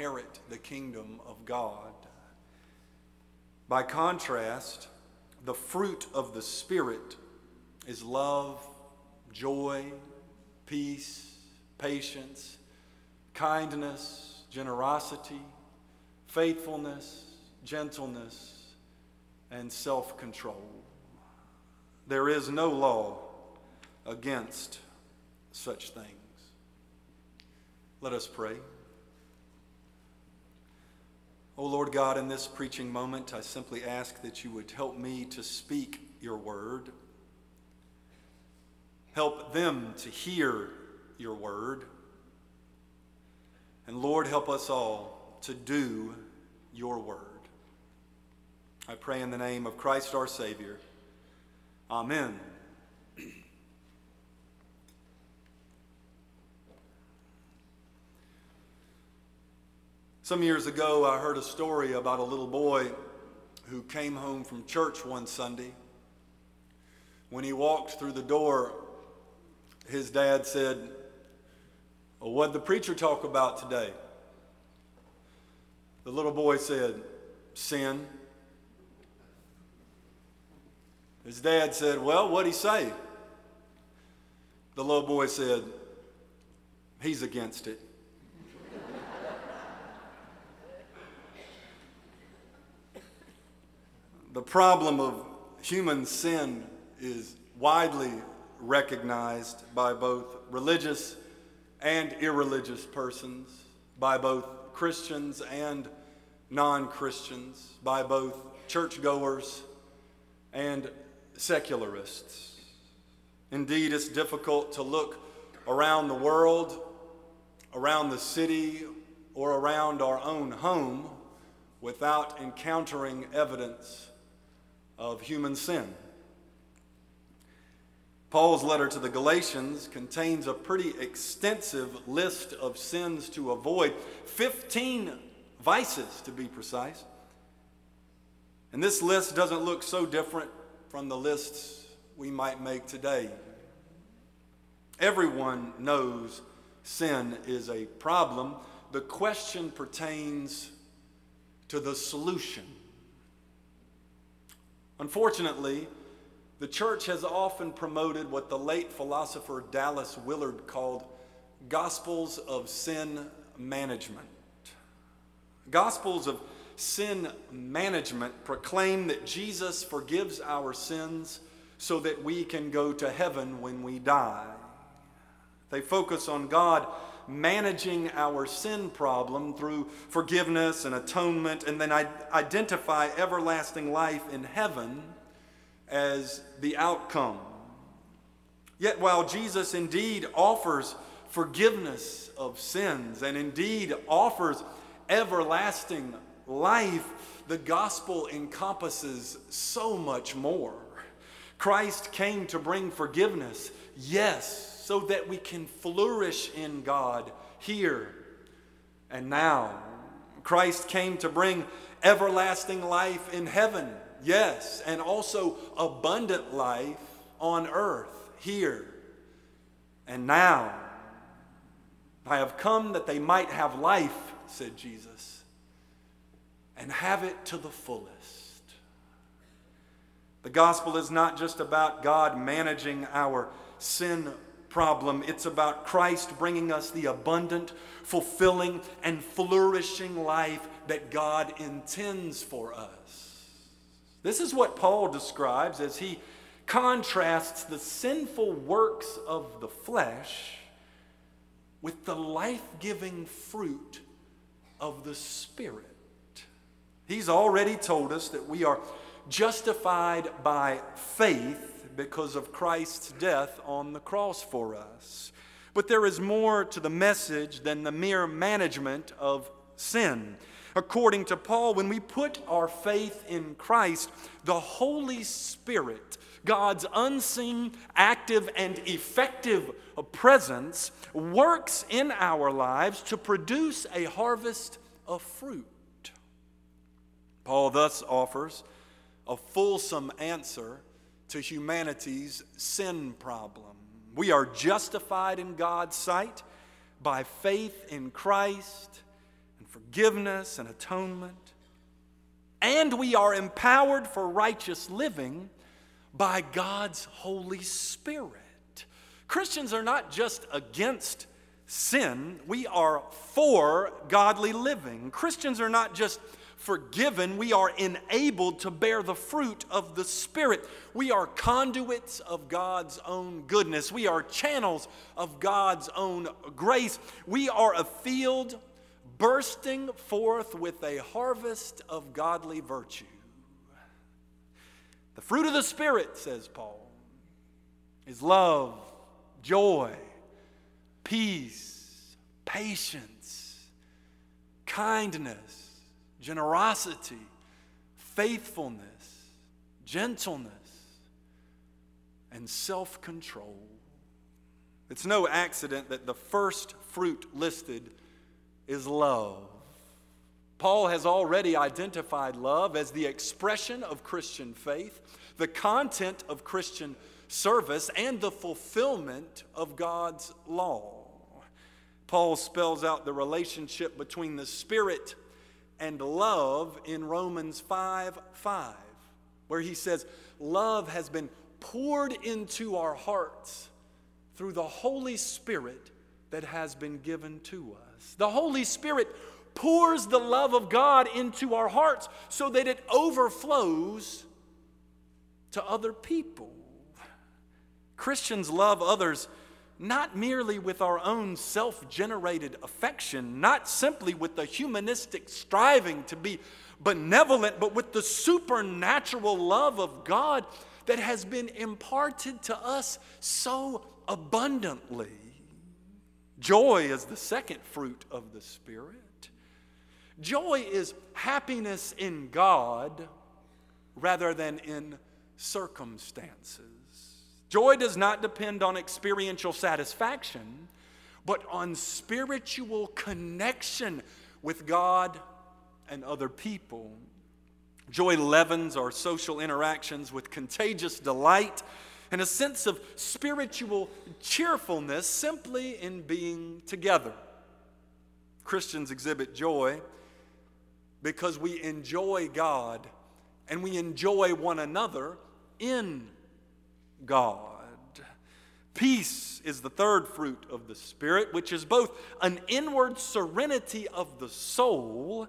inherit the kingdom of God. By contrast, the fruit of the Spirit is love, joy, peace, patience, kindness, generosity, faithfulness, gentleness, and self control. There is no law against such things. Let us pray. O oh Lord God, in this preaching moment, I simply ask that you would help me to speak your word. Help them to hear your word. And Lord, help us all to do your word. I pray in the name of Christ our Savior. Amen. Some years ago, I heard a story about a little boy who came home from church one Sunday. When he walked through the door, his dad said, well, What'd the preacher talk about today? The little boy said, Sin. His dad said, Well, what'd he say? The little boy said, He's against it. The problem of human sin is widely recognized by both religious and irreligious persons, by both Christians and non Christians, by both churchgoers and secularists. Indeed, it's difficult to look around the world, around the city, or around our own home without encountering evidence of human sin. Paul's letter to the Galatians contains a pretty extensive list of sins to avoid, 15 vices to be precise. And this list doesn't look so different from the lists we might make today. Everyone knows sin is a problem. The question pertains to the solution. Unfortunately, the church has often promoted what the late philosopher Dallas Willard called gospels of sin management. Gospels of sin management proclaim that Jesus forgives our sins so that we can go to heaven when we die. They focus on God managing our sin problem through forgiveness and atonement, and then identify everlasting life in heaven as the outcome. Yet, while Jesus indeed offers forgiveness of sins and indeed offers everlasting life, the gospel encompasses so much more. Christ came to bring forgiveness, yes, so that we can flourish in God here and now. Christ came to bring everlasting life in heaven yes, and also abundant life on earth, here and now. I have come that they might have life, said Jesus, and have it to the fullest. The gospel is not just about God managing our sin problem, it's about Christ bringing us the abundant, fulfilling, and flourishing life that God intends for us. This is what Paul describes as he contrasts the sinful works of the flesh with the life giving fruit of the Spirit. He's already told us that we are justified by faith because of Christ's death on the cross for us. But there is more to the message than the mere management of sin. According to Paul, when we put our faith in Christ, the Holy Spirit, God's unseen, active, and effective presence, works in our lives to produce a harvest of fruit. Paul thus offers a fulsome answer to humanity's sin problem. We are justified in God's sight by faith in Christ and forgiveness and atonement. And we are empowered for righteous living by God's Holy Spirit. Christians are not just against sin, we are for godly living. Christians are not just forgiven, we are enabled to bear the fruit of the Spirit. We are conduits of God's own goodness. We are channels of God's own grace. We are a field bursting forth with a harvest of godly virtue. The fruit of the Spirit, says Paul, is love, joy, peace, patience, kindness, generosity, faithfulness, gentleness, and self control. It's no accident that the first fruit listed is love. Paul has already identified love as the expression of Christian faith, the content of Christian service, and the fulfillment of God's law. Paul spells out the relationship between the Spirit and love in Romans 5 5, where he says, Love has been poured into our hearts through the Holy Spirit that has been given to us. The Holy Spirit pours the love of God into our hearts so that it overflows to other people. Christians love others not merely with our own self generated affection, not simply with the humanistic striving to be benevolent, but with the supernatural love of God that has been imparted to us so abundantly. Joy is the second fruit of the Spirit. Joy is happiness in God rather than in circumstances. Joy does not depend on experiential satisfaction, but on spiritual connection with God and other people. Joy leavens our social interactions with contagious delight and a sense of spiritual cheerfulness simply in being together. Christians exhibit joy because we enjoy God and we enjoy one another in God. Peace is the third fruit of the Spirit, which is both an inward serenity of the soul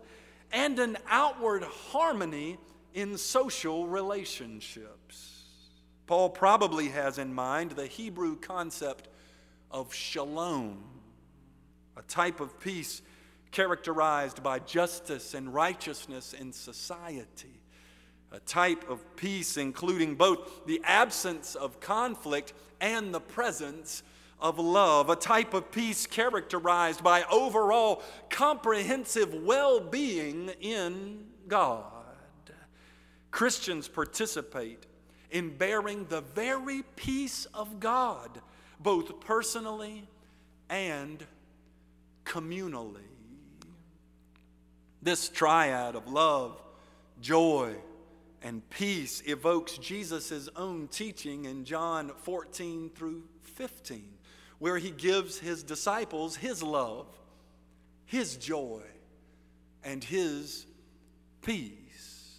and an outward harmony in social relationships. Paul probably has in mind the Hebrew concept of shalom, a type of peace characterized by justice and righteousness in society, a type of peace including both the absence of conflict and the presence of love, a type of peace characterized by overall comprehensive well being in God. Christians participate in bearing the very peace of God, both personally and communally. This triad of love, joy, and peace evokes Jesus' own teaching in John 14 through 15, where he gives his disciples his love, his joy, and his peace.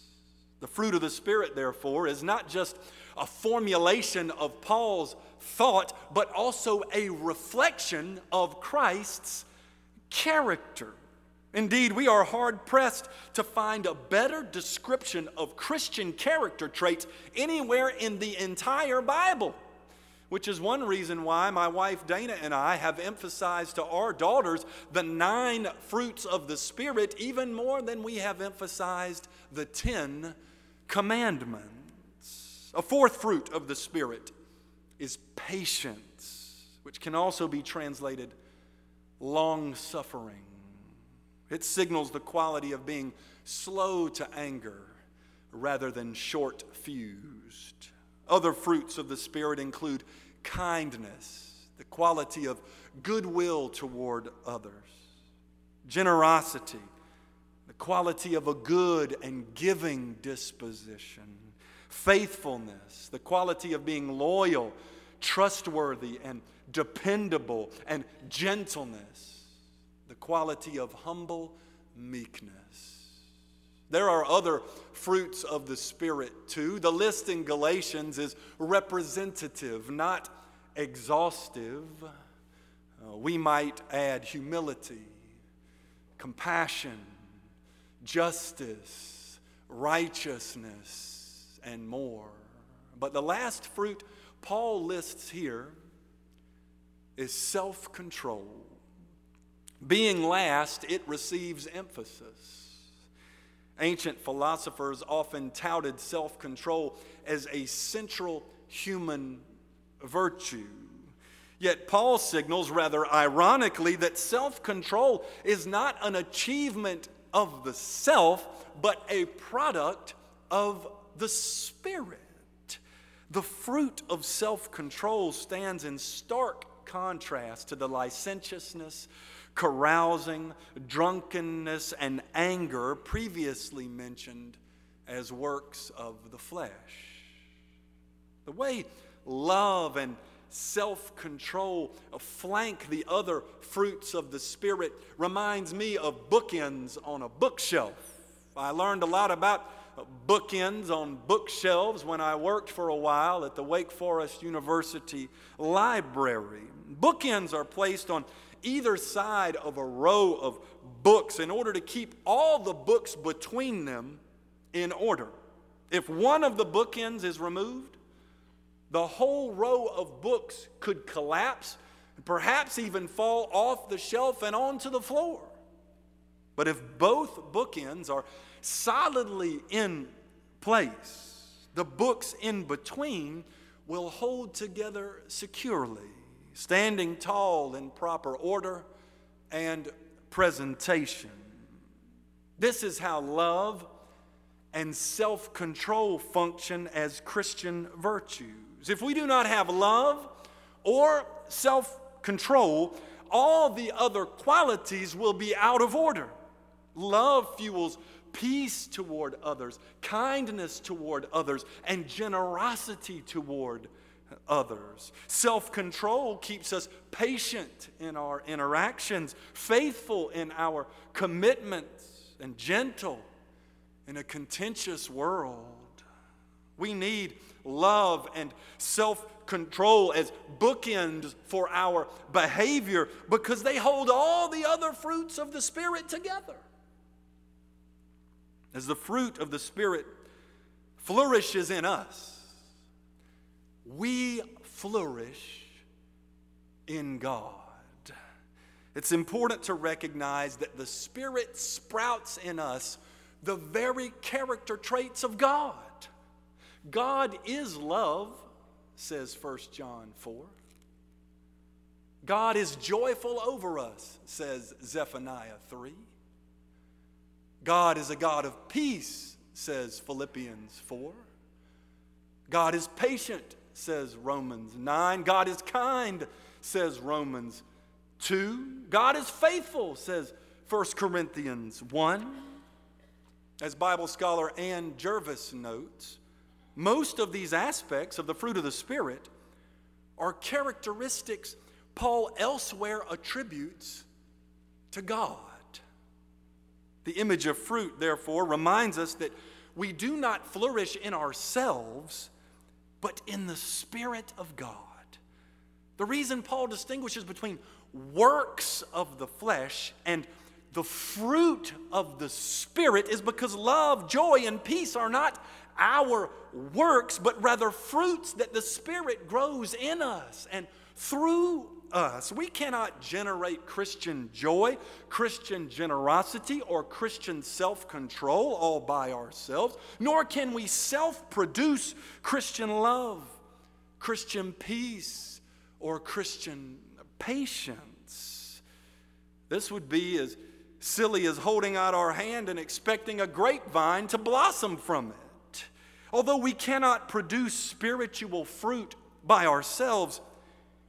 The fruit of the Spirit, therefore, is not just a formulation of Paul's thought, but also a reflection of Christ's character. Indeed, we are hard pressed to find a better description of Christian character traits anywhere in the entire Bible, which is one reason why my wife Dana and I have emphasized to our daughters the nine fruits of the Spirit even more than we have emphasized the ten commandments. A fourth fruit of the Spirit is patience, which can also be translated long suffering. It signals the quality of being slow to anger rather than short fused. Other fruits of the Spirit include kindness, the quality of goodwill toward others, generosity, the quality of a good and giving disposition, faithfulness, the quality of being loyal, trustworthy, and dependable, and gentleness, quality of humble meekness. There are other fruits of the Spirit too. The list in Galatians is representative, not exhaustive. Uh, we might add humility, compassion, justice, righteousness, and more. But the last fruit Paul lists here is self control. Being last, it receives emphasis. Ancient philosophers often touted self control as a central human virtue. Yet Paul signals, rather ironically, that self control is not an achievement of the self, but a product of the Spirit. The fruit of self control stands in stark contrast to the licentiousness, carousing, drunkenness, and anger previously mentioned as works of the flesh. The way love and self control flank the other fruits of the Spirit reminds me of bookends on a bookshelf. I learned a lot about bookends on bookshelves when I worked for a while at the Wake Forest University Library. Bookends are placed on either side of a row of books in order to keep all the books between them in order. If one of the bookends is removed, the whole row of books could collapse, and perhaps even fall off the shelf and onto the floor. But if both bookends are solidly in place, the books in between will hold together securely standing tall in proper order and presentation. This is how love and self control function as Christian virtues. If we do not have love or self control, all the other qualities will be out of order. Love fuels peace toward others, kindness toward others, and generosity toward others. Self control keeps us patient in our interactions, faithful in our commitments, and gentle in a contentious world. We need love and self control as bookends for our behavior because they hold all the other fruits of the Spirit together. As the fruit of the Spirit flourishes in us, we flourish in God. It's important to recognize that the Spirit sprouts in us the very character traits of God. God is love, says 1 John 4. God is joyful over us, says Zephaniah 3. God is a God of peace, says Philippians 4. God is patient, says Romans 9. God is kind, says Romans 2. God is faithful, says 1 Corinthians 1. As Bible scholar Ann Jervis notes, most of these aspects of the fruit of the Spirit are characteristics Paul elsewhere attributes to God. The image of fruit, therefore, reminds us that we do not flourish in ourselves, but in the Spirit of God. The reason Paul distinguishes between works of the flesh and the fruit of the Spirit is because love, joy, and peace are not our works, but rather fruits that the Spirit grows in us and through us. We cannot generate Christian joy, Christian generosity, or Christian self control all by ourselves, nor can we self produce Christian love, Christian peace, or Christian patience. This would be as silly as holding out our hand and expecting a grapevine to blossom from it. Although we cannot produce spiritual fruit by ourselves,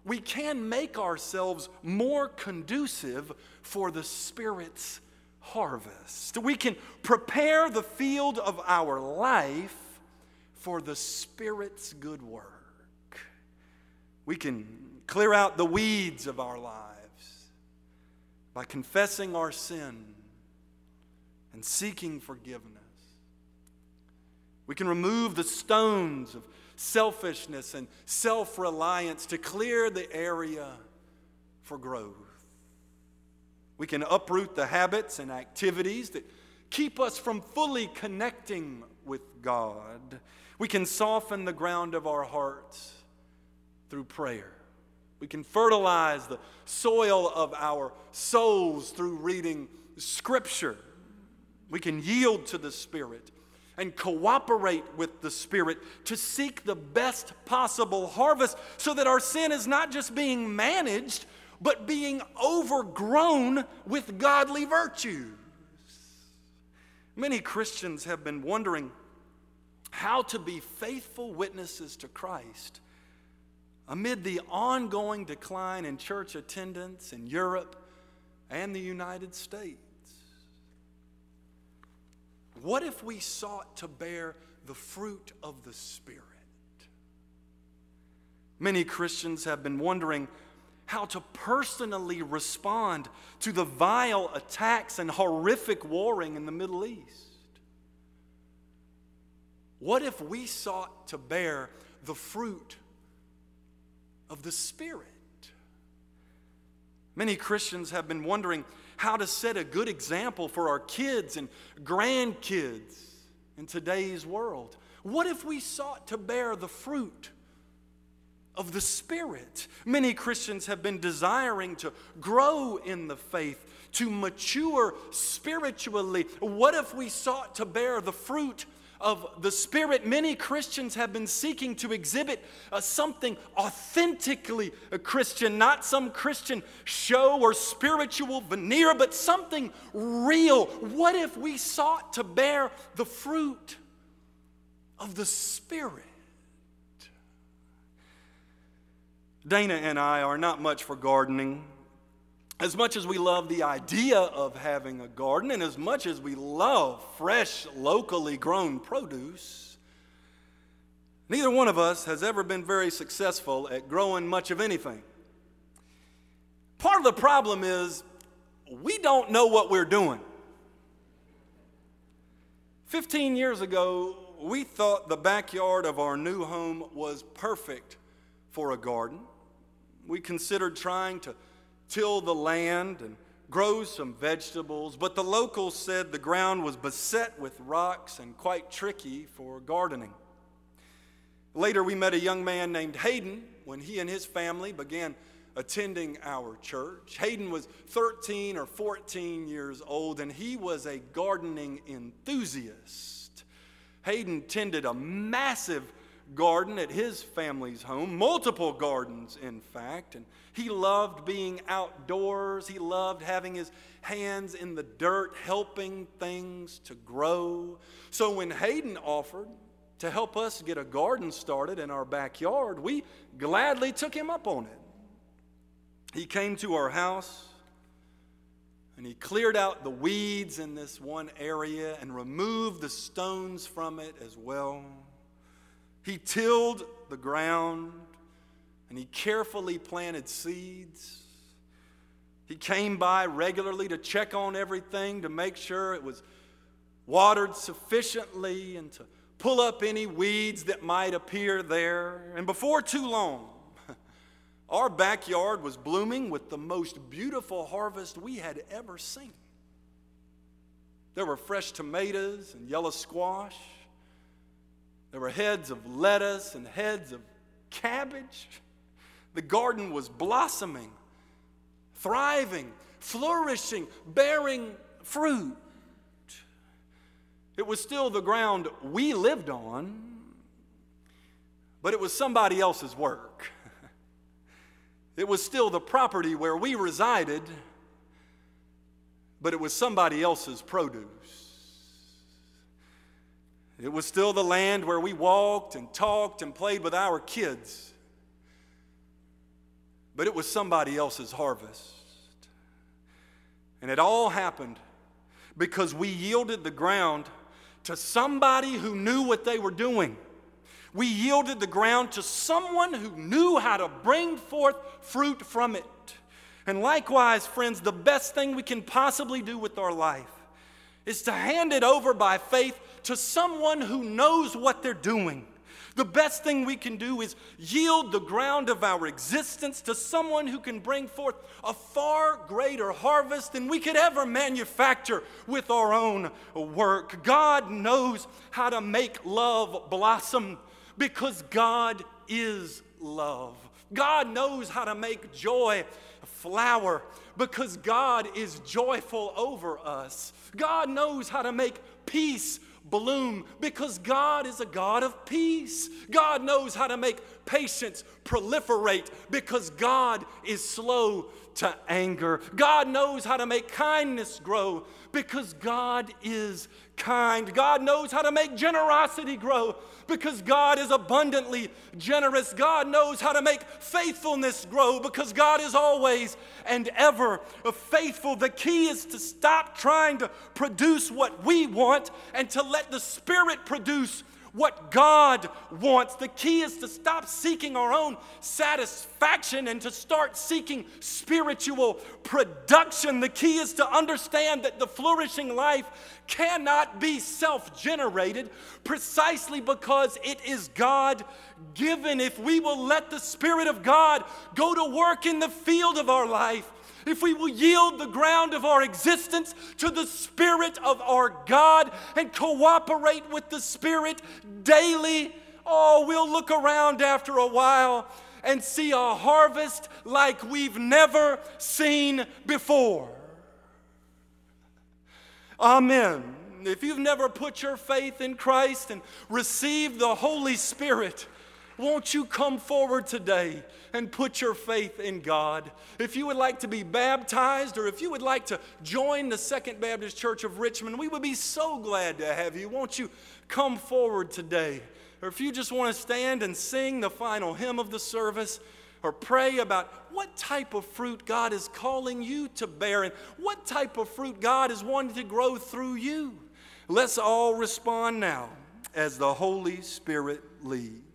we can make ourselves more conducive for the Spirit's harvest. We can prepare the field of our life for the Spirit's good work. We can clear out the weeds of our lives by confessing our sin, and seeking forgiveness. We can remove the stones of selfishness and self reliance to clear the area for growth. We can uproot the habits and activities that keep us from fully connecting with God. We can soften the ground of our hearts through prayer. We can fertilize the soil of our souls through reading Scripture. We can yield to the Spirit and cooperate with the Spirit to seek the best possible harvest so that our sin is not just being managed, but being overgrown with godly virtues. Many Christians have been wondering how to be faithful witnesses to Christ amid the ongoing decline in church attendance in Europe and the United States. What if we sought to bear the fruit of the Spirit? Many Christians have been wondering how to personally respond to the vile attacks and horrific warring in the Middle East. What if we sought to bear the fruit of the Spirit? Many Christians have been wondering how to set a good example for our kids and grandkids in today's world. What if we sought to bear the fruit of the Spirit? Many Christians have been desiring to grow in the faith, to mature spiritually. What if we sought to bear the fruit of the Spirit, many Christians have been seeking to exhibit uh, something authentically Christian, not some Christian show or spiritual veneer, but something real. What if we sought to bear the fruit of the Spirit? Dana and I are not much for gardening. As much as we love the idea of having a garden, and as much as we love fresh, locally grown produce, neither one of us has ever been very successful at growing much of anything. Part of the problem is we don't know what we're doing. 15 years ago, we thought the backyard of our new home was perfect for a garden. We considered trying to till the land and grow some vegetables, but the locals said the ground was beset with rocks and quite tricky for gardening. Later, we met a young man named Hayden when he and his family began attending our church. Hayden was 13 or 14 years old, and he was a gardening enthusiast. Hayden tended a massive garden at his family's home, multiple gardens, in fact. And he loved being outdoors. He loved having his hands in the dirt, helping things to grow. So when Hayden offered to help us get a garden started in our backyard, we gladly took him up on it. He came to our house and he cleared out the weeds in this one area and removed the stones from it as well. He tilled the ground and he carefully planted seeds. He came by regularly to check on everything to make sure it was watered sufficiently and to pull up any weeds that might appear there. And before too long, our backyard was blooming with the most beautiful harvest we had ever seen. There were fresh tomatoes and yellow squash. There were heads of lettuce and heads of cabbage. The garden was blossoming, thriving, flourishing, bearing fruit. It was still the ground we lived on, but it was somebody else's work. It was still the property where we resided, but it was somebody else's produce. It was still the land where we walked and talked and played with our kids. But it was somebody else's harvest. And it all happened because we yielded the ground to somebody who knew what they were doing. We yielded the ground to someone who knew how to bring forth fruit from it. And likewise, friends, the best thing we can possibly do with our life is to hand it over by faith to someone who knows what they're doing. The best thing we can do is yield the ground of our existence to someone who can bring forth a far greater harvest than we could ever manufacture with our own work. God knows how to make love blossom because God is love. God knows how to make joy flower because God is joyful over us. God knows how to make peace bloom because God is a God of peace. God knows how to make patience proliferate because God is slow to anger. God knows how to make kindness grow because God is kind. God knows how to make generosity grow because God is abundantly generous. God knows how to make faithfulness grow because God is always and ever faithful. The key is to stop trying to produce what we want and to let the Spirit produce what God wants. The key is to stop seeking our own satisfaction and to start seeking spiritual production. The key is to understand that the flourishing life cannot be self generated precisely because it is God given. If we will let the Spirit of God go to work in the field of our life, if we will yield the ground of our existence to the Spirit of our God and cooperate with the Spirit daily, oh, we'll look around after a while and see a harvest like we've never seen before. Amen. If you've never put your faith in Christ and received the Holy Spirit, won't you come forward today and put your faith in God? If you would like to be baptized or if you would like to join the Second Baptist Church of Richmond, we would be so glad to have you. Won't you come forward today? Or if you just want to stand and sing the final hymn of the service, or pray about what type of fruit God is calling you to bear and what type of fruit God is wanting to grow through you. Let's all respond now as the Holy Spirit leads.